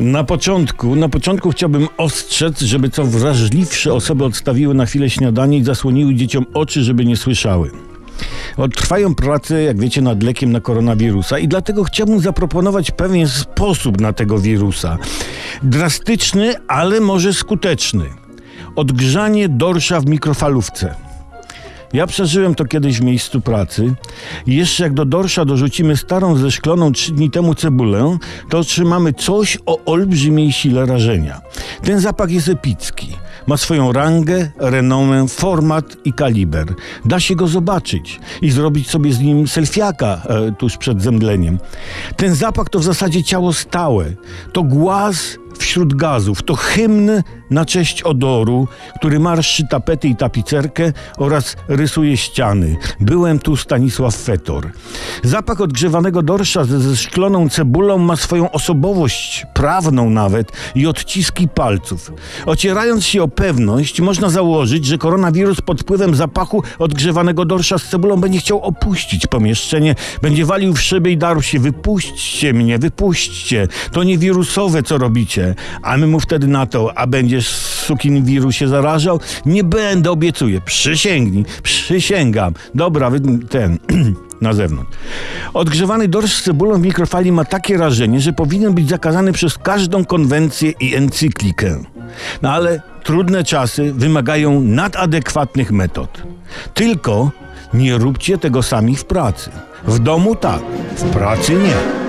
Na początku, na początku chciałbym ostrzec, żeby co wrażliwsze osoby odstawiły na chwilę śniadanie i zasłoniły dzieciom oczy, żeby nie słyszały. Trwają prace, jak wiecie, nad lekiem na koronawirusa i dlatego chciałbym zaproponować pewien sposób na tego wirusa. Drastyczny, ale może skuteczny. Odgrzanie dorsza w mikrofalówce. Ja przeżyłem to kiedyś w miejscu pracy. I jeszcze jak do dorsza dorzucimy starą, zeszkloną trzy dni temu cebulę, to otrzymamy coś o olbrzymiej sile rażenia. Ten zapach jest epicki. Ma swoją rangę, renomę, format i kaliber. Da się go zobaczyć i zrobić sobie z nim selfiaka e, tuż przed zemdleniem. Ten zapach to w zasadzie ciało stałe. To głaz wśród gazów. To hymn na cześć odoru, który marszczy tapety i tapicerkę oraz rysuje ściany. Byłem tu Stanisław Fetor. Zapach odgrzewanego dorsza ze, ze szkloną cebulą ma swoją osobowość, prawną nawet, i odciski palców. Ocierając się o pewność, można założyć, że koronawirus pod wpływem zapachu odgrzewanego dorsza z cebulą będzie chciał opuścić pomieszczenie, będzie walił w szyby i darł się, wypuśćcie mnie, wypuśćcie, to nie wirusowe, co robicie. A my mu wtedy na to, a będziesz sukin wirusie zarażał? Nie będę, obiecuję. Przysięgnij, przysięgam. Dobra, wy, ten... na zewnątrz. Odgrzewany dorsz z cebulą w mikrofali ma takie rażenie, że powinien być zakazany przez każdą konwencję i encyklikę. No ale trudne czasy wymagają nadadekwatnych metod. Tylko nie róbcie tego sami w pracy. W domu tak, w pracy nie.